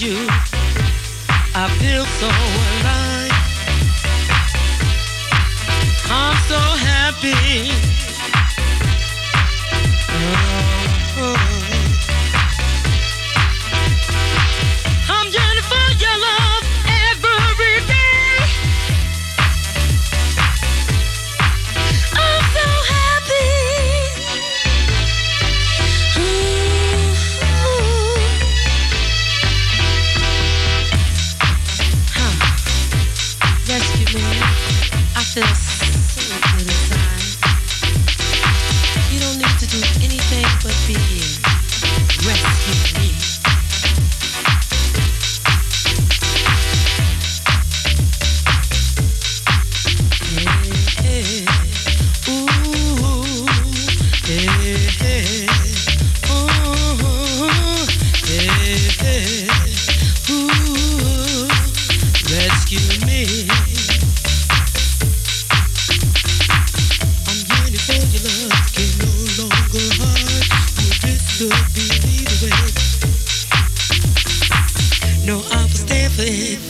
you, I feel so alive. I'm so happy.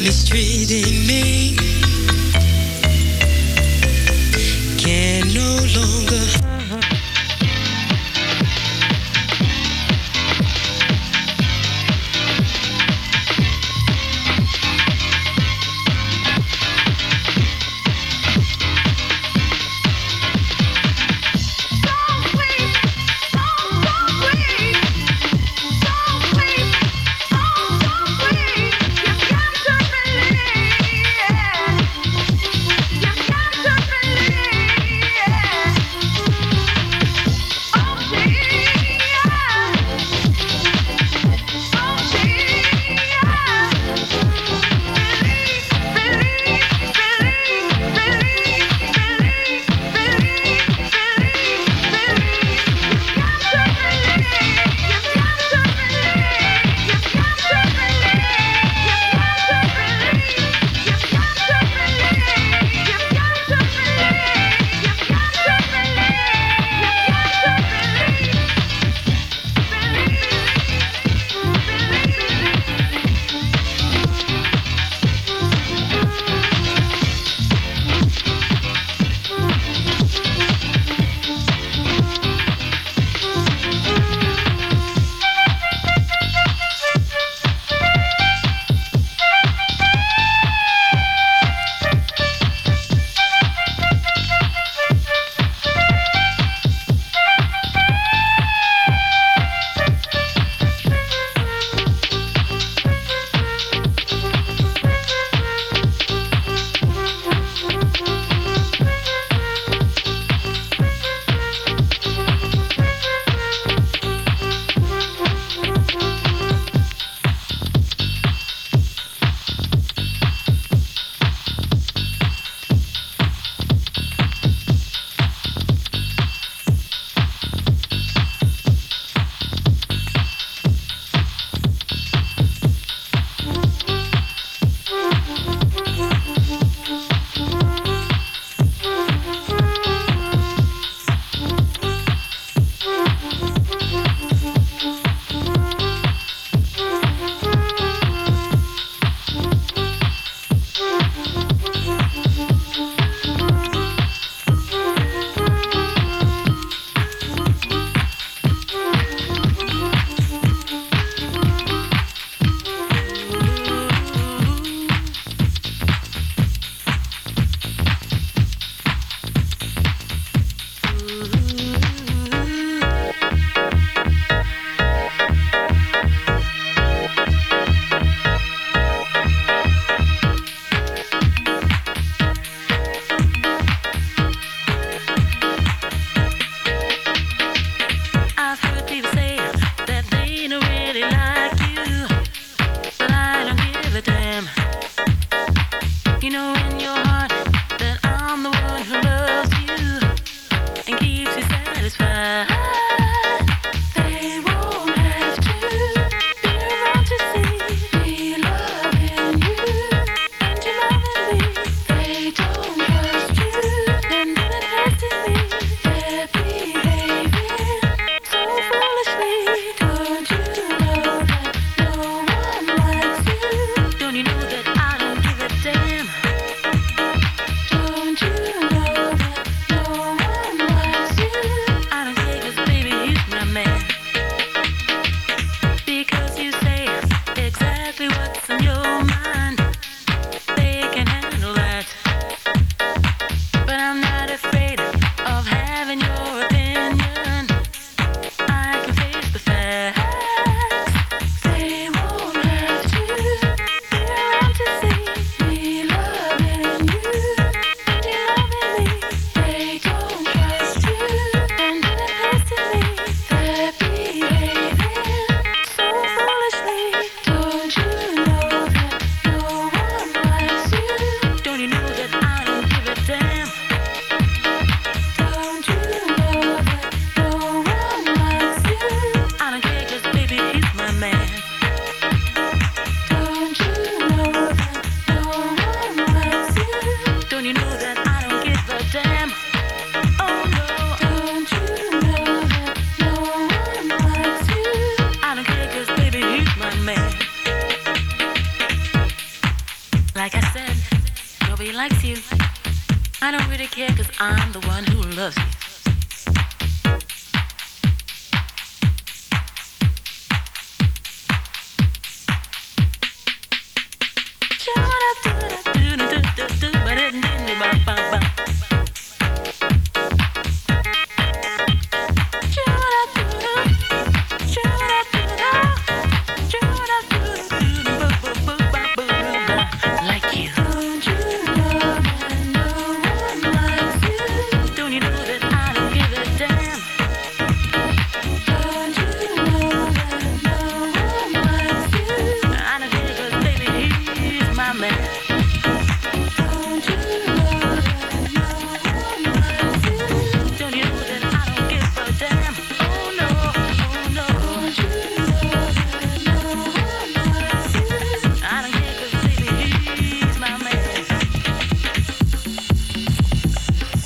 mistreating me.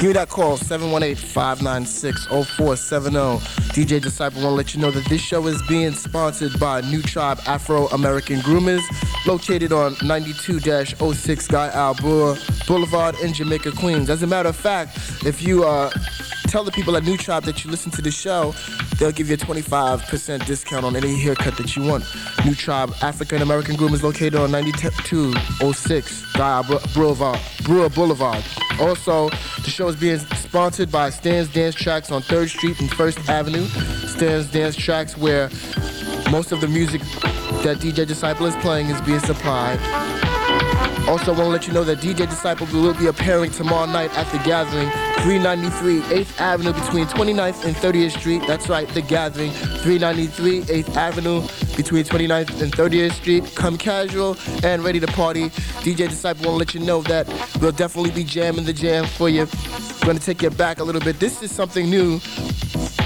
Give me that call, 718-596-0470. DJ Disciple want to let you know that this show is being sponsored by New Tribe Afro-American Groomers, located on 92-06 Guy R. Boulevard in Jamaica, Queens. As a matter of fact, if you uh, tell the people at New Tribe that you listen to the show, they'll give you a 25% discount on any haircut that you want. New Tribe African American Groomers located on 9206 Guy Boulevard, Brewer Boulevard. Also, the show is being sponsored by Stan's Dance Tracks on 3rd Street and 1st Avenue. Stan's Dance Tracks, where most of the music that DJ Disciple is playing is being supplied. Also, want to let you know that DJ Disciple will be appearing tomorrow night at The Gathering, 393 8th Avenue between 29th and 30th Street. That's right, The Gathering, 393 8th Avenue between 29th and 30th Street. Come casual and ready to party. DJ Disciple want to let you know that we'll definitely be jamming the jam for you. Going to take you back a little bit. This is something new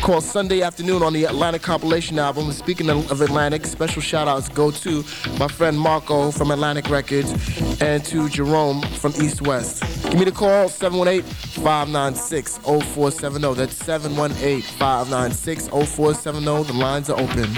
called Sunday Afternoon on the Atlantic compilation album. Speaking of Atlantic, special shout outs go to my friend Marco from Atlantic Records and to Jerome from East West. Give me the call, 718-596-0470. That's 718-596-0470. The lines are open.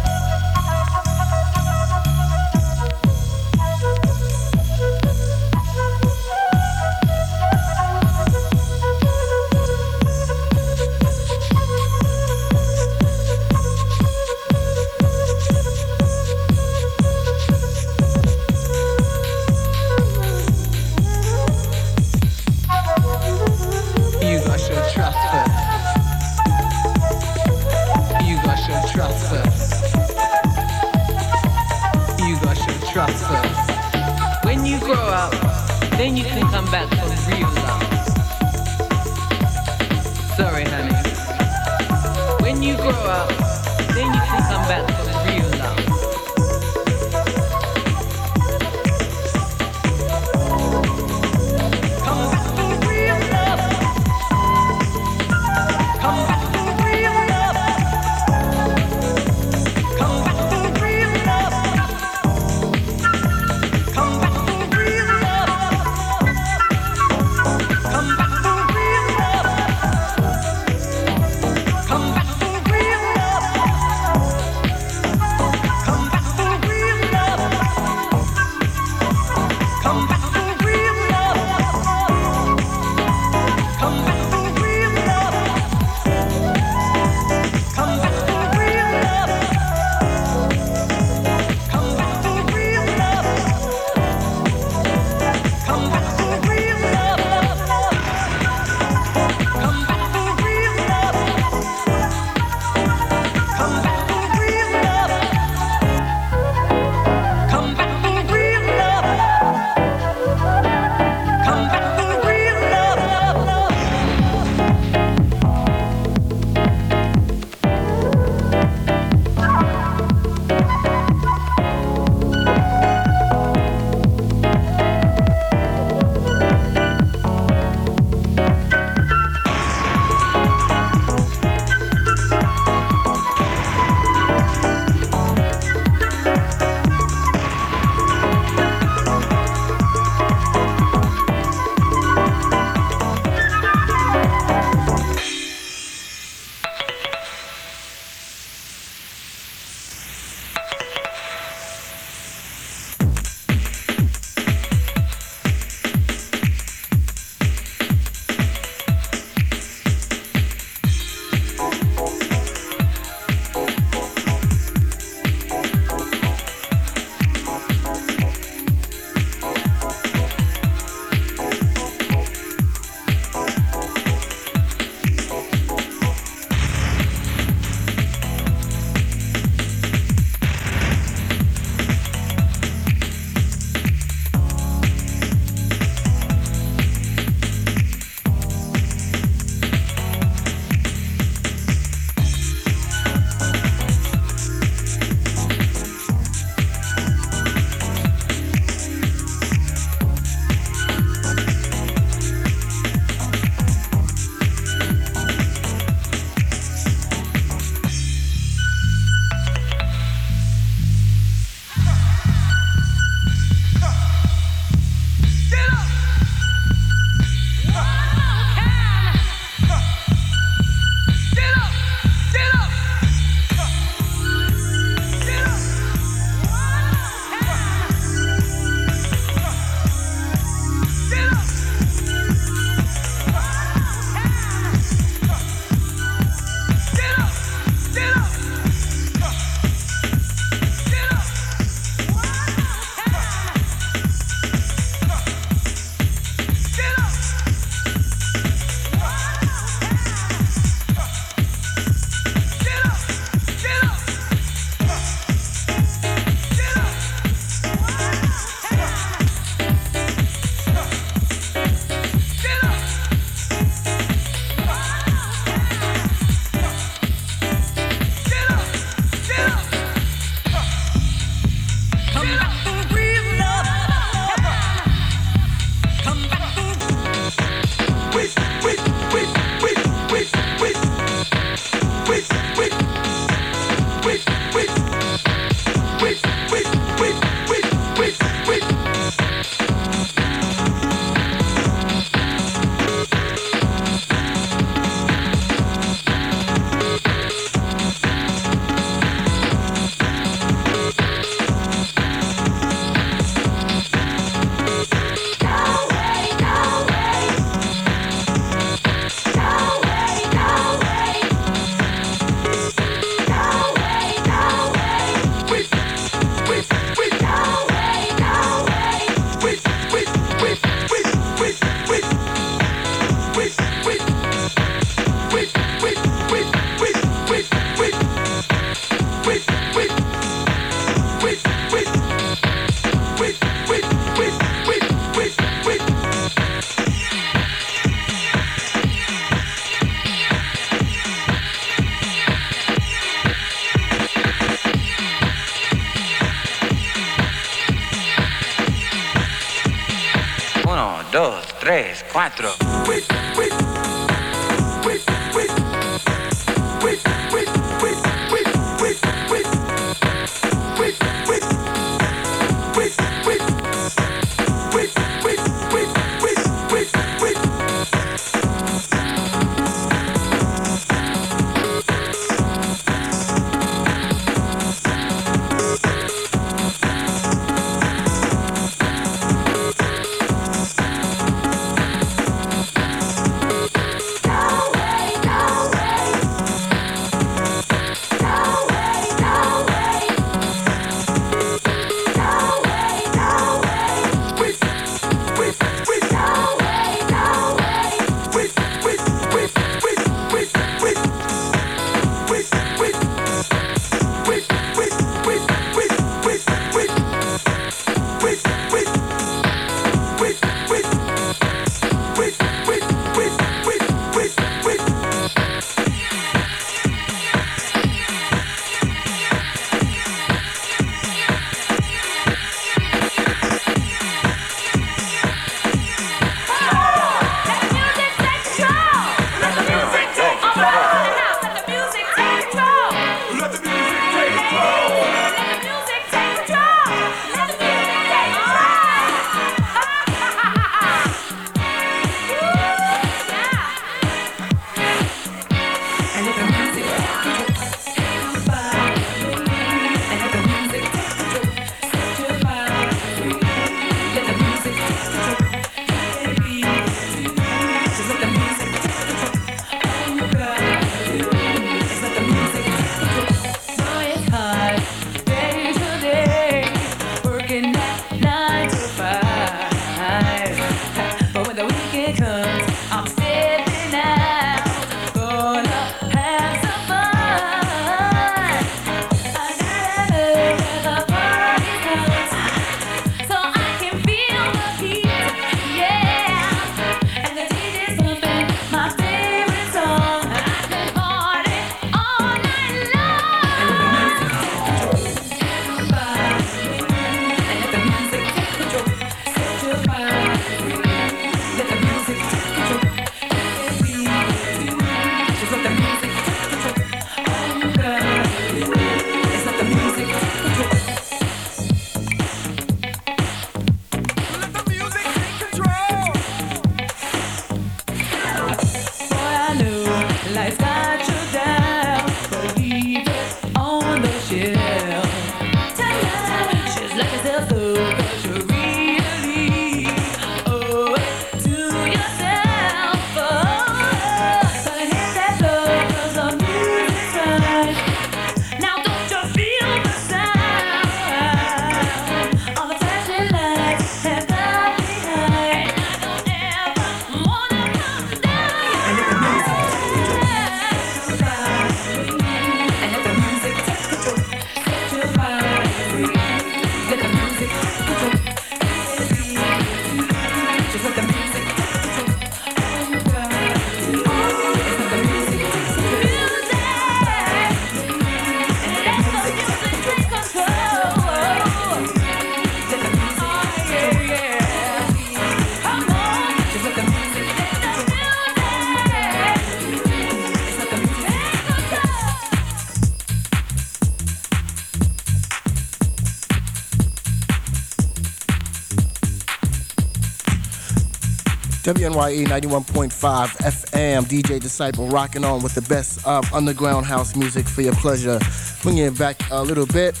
WNYE 91.5 FM, DJ Disciple rocking on with the best of underground house music for your pleasure. Bringing it back a little bit.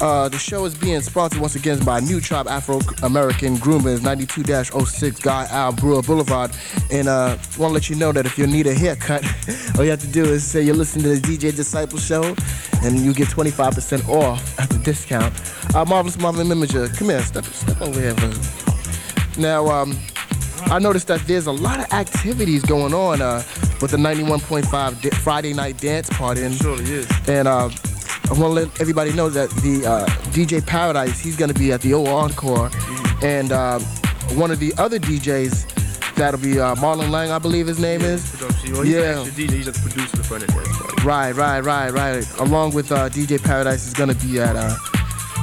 Uh, the show is being sponsored once again by New Tribe Afro American Groomers, 92-06 Guy R. Brewer Boulevard. And uh, want to let you know that if you need a haircut, all you have to do is say you're listening to the DJ Disciple show, and you get 25% off at the discount. Uh, Marvelous Marvin Imager, come here, step, step over here. Now, um, I noticed that there's a lot of activities going on uh, with the 91.5 Friday night dance party. And, surely is. And uh, I want to let everybody know that the uh, DJ Paradise, he's going to be at the O Encore. Mm-hmm. And uh, one of the other DJs, that'll be uh, Marlon Lang, I believe his name yeah, is. Well, yeah. DJ, he's just producer the front end. Right, right, right, right. Along with uh, DJ Paradise is going to be at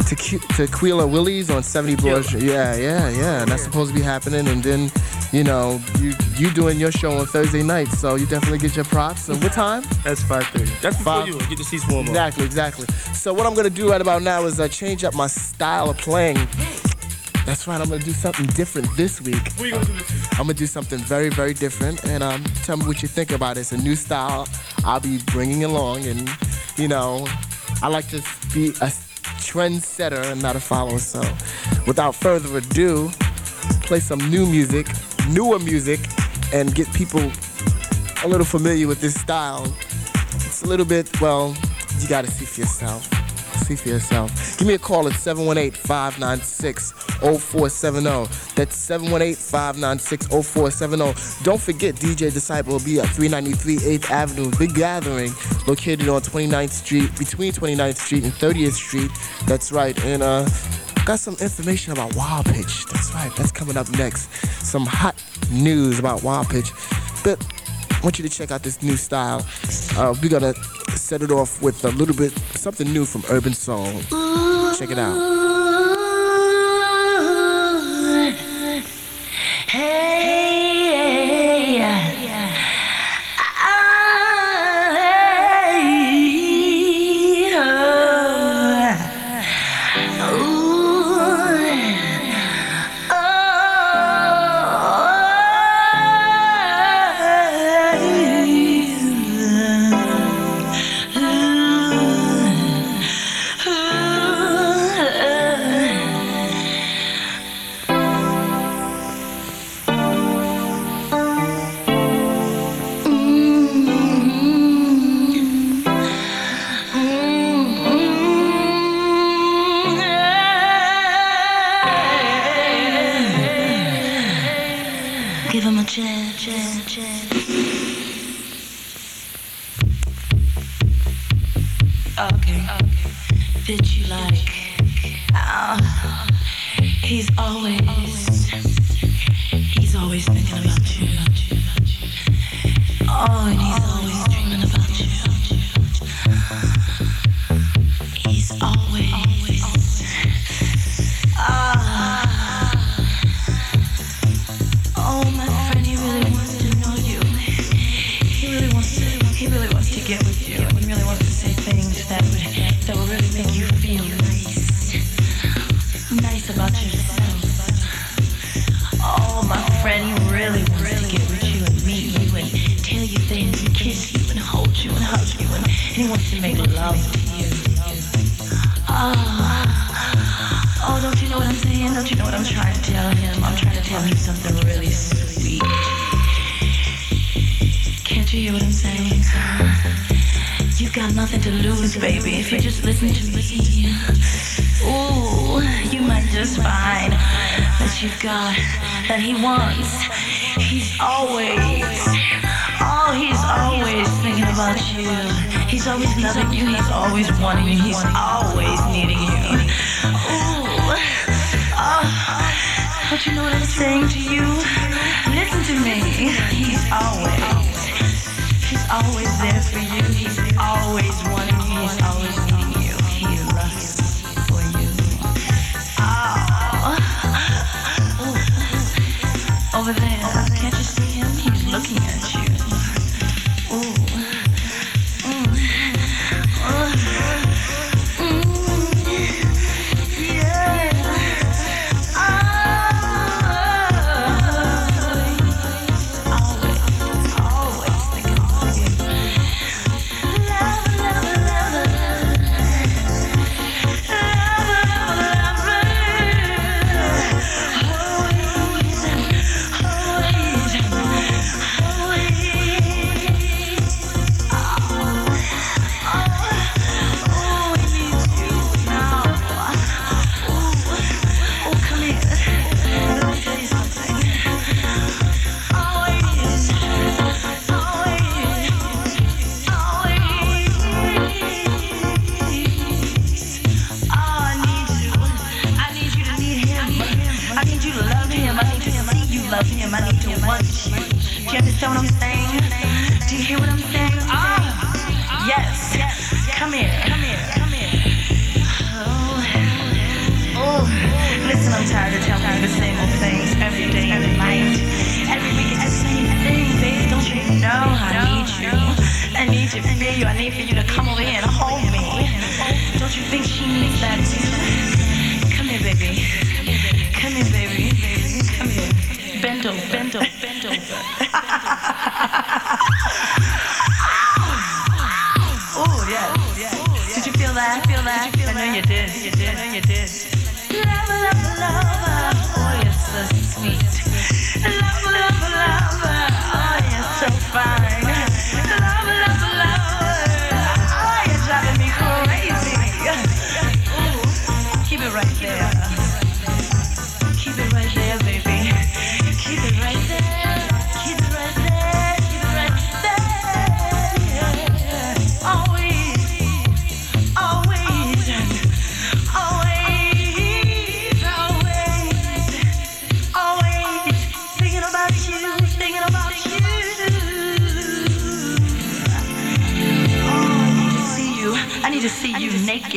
Tequila Willie's on 70 Broad Yeah, yeah, yeah. And that's supposed to be happening. And then, you know, you you doing your show on Thursday night, so you definitely get your props. And what time? That's 5:30. That's before Five. you get the seats warm Exactly, exactly. So what I'm gonna do right about now is uh, change up my style of playing. That's right. I'm gonna do something different this week. What are you gonna do this week? I'm gonna do something very, very different, and um, tell me what you think about it. It's a new style I'll be bringing along, and you know, I like to be a trendsetter and not a follower. So, without further ado, play some new music, newer music, and get people a little familiar with this style. It's a little bit, well, you gotta see for yourself. See for yourself. Give me a call at 718-596-0470. That's 718-596-0470. Don't forget, DJ Disciple will be at 393 8th Avenue, Big Gathering, located on 29th Street, between 29th Street and 30th Street. That's right. And uh, got some information about Wild Pitch. That's right. That's coming up next. Some hot news about Wild Pitch. But I want you to check out this new style. Uh, we're gonna set it off with a little bit something new from Urban Soul. Check it out. Hey. hear what I'm saying? You got nothing to lose, baby, if you just listen to me. Ooh, you might just find that you've got that he wants. He's always, oh, he's always thinking about you. He's always loving you. He's always wanting you. He's always needing you. Ooh, oh, but you know what I'm saying to you? Listen to me. He's always always there for you. He's always wanting you. He's always needing you. He lusts for you. Oh. Over there. Can't you see him? He's looking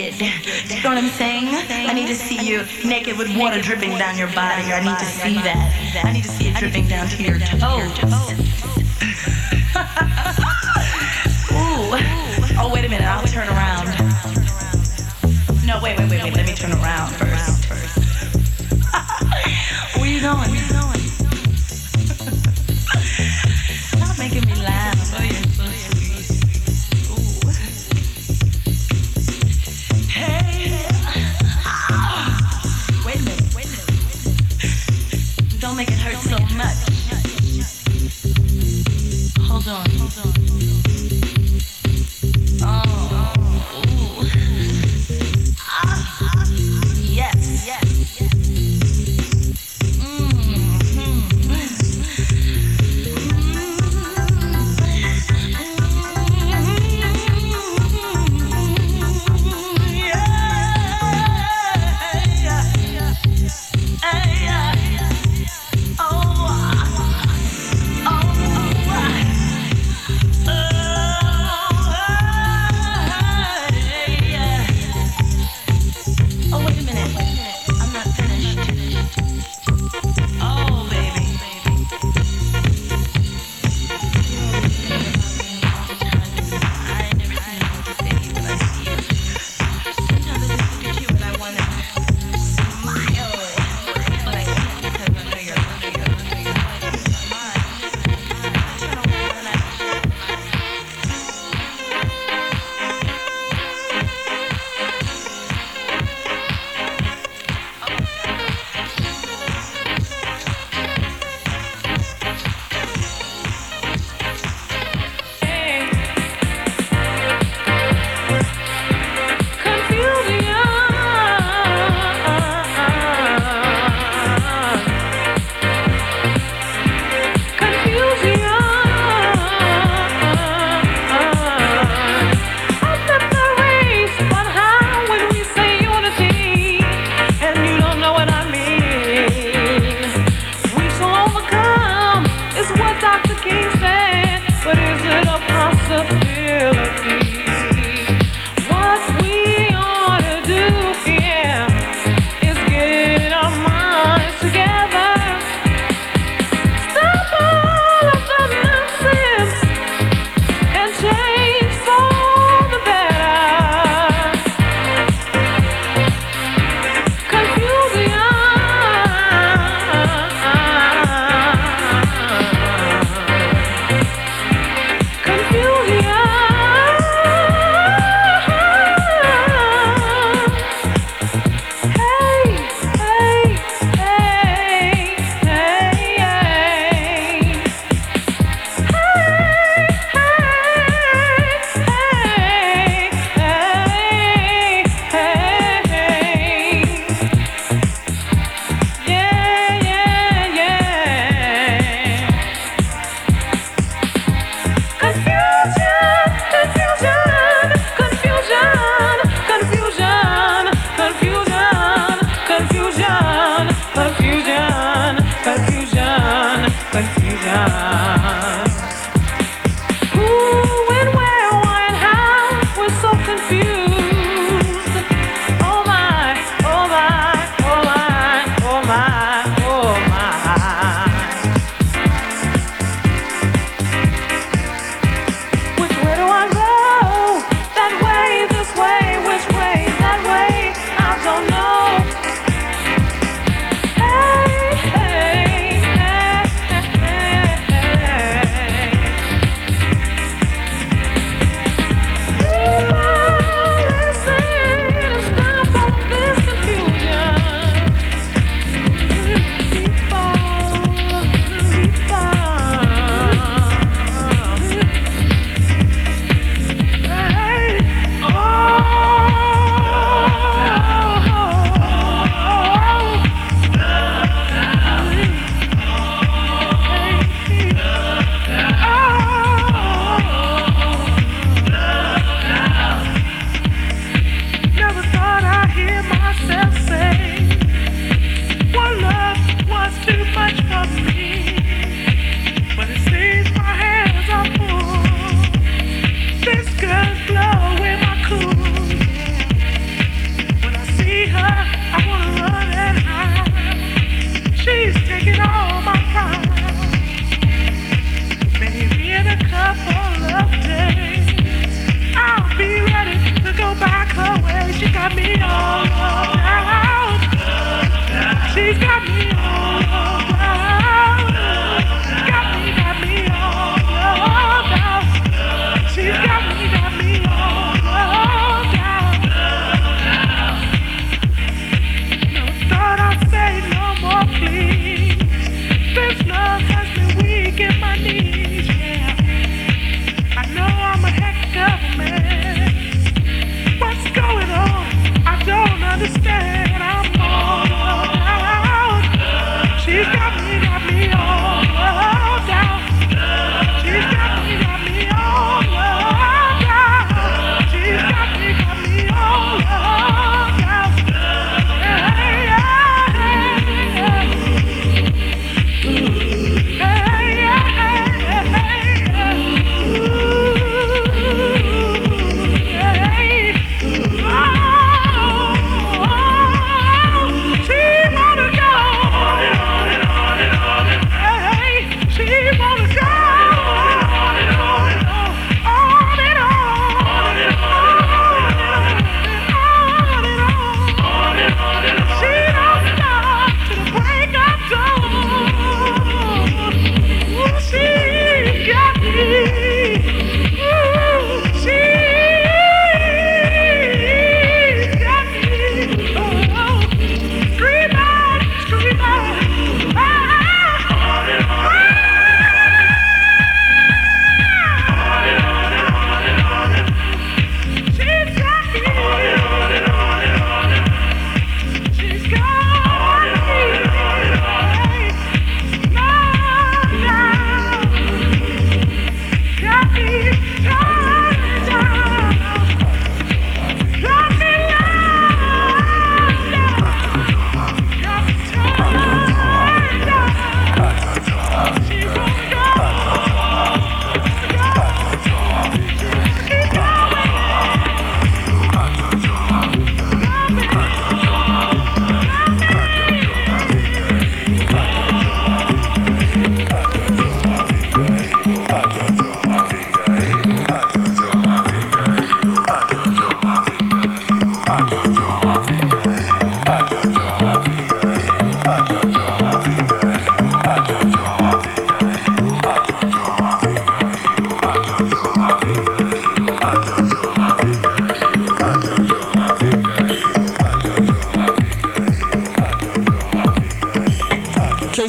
naked. You know what I'm saying? I need to see you naked with water dripping down your body. I need to see that. I need to see it dripping down to your toes. Ooh. Oh, wait a minute. I'll turn around. No, wait, wait, wait, wait. Let me turn around first. Where you going? Where you going?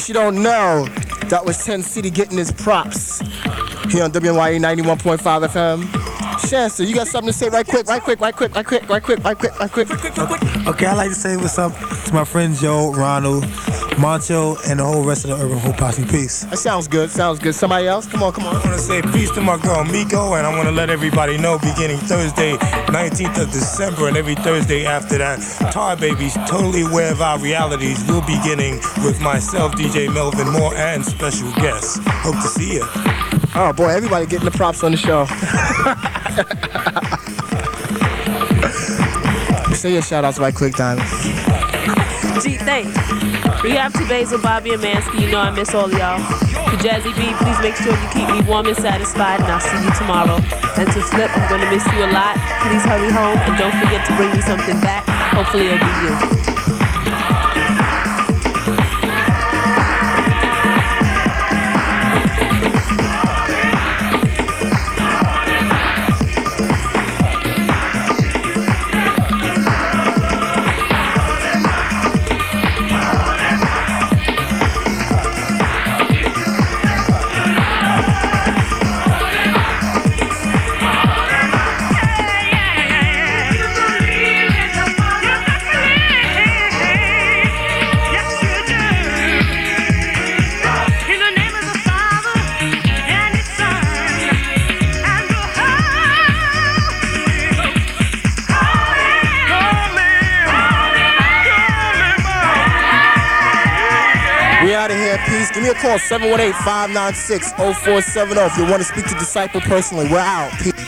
You don't know, that was Ten City getting his props here on WNYE 91.5 FM. Chance, you got something to say right quick, right quick, right quick, right quick, right quick, right quick, right quick. Okay, I'd like to say what's up to my friend Joe, Ronald, Moncho, and the whole rest of the Urban Hope Posse. Peace. That sounds good. Sounds good. Somebody else? Come on, come on. I want to say peace to my girl Miko, and I want to let everybody know beginning Thursday, 19th of December, and every Thursday after that, Tar Babies, totally aware of our realities, will be beginning with myself, DJ Melvin Moore, and special guests. Hope to see you. Oh boy, everybody getting the props on the show. Say your shout outs right quick, Diamond. Gee, thanks. We have two Basil, Bobby, and Mansky. You know I miss all y'all. To Jazzy B, please make sure you keep me warm and satisfied, and I'll see you tomorrow. And to Flip, I'm gonna miss you a lot. Please hurry home, and don't forget to bring me something back. Hopefully it'll be you. Give me a call, 718-596-0470 if you want to speak to Disciple personally. We're out. Peace.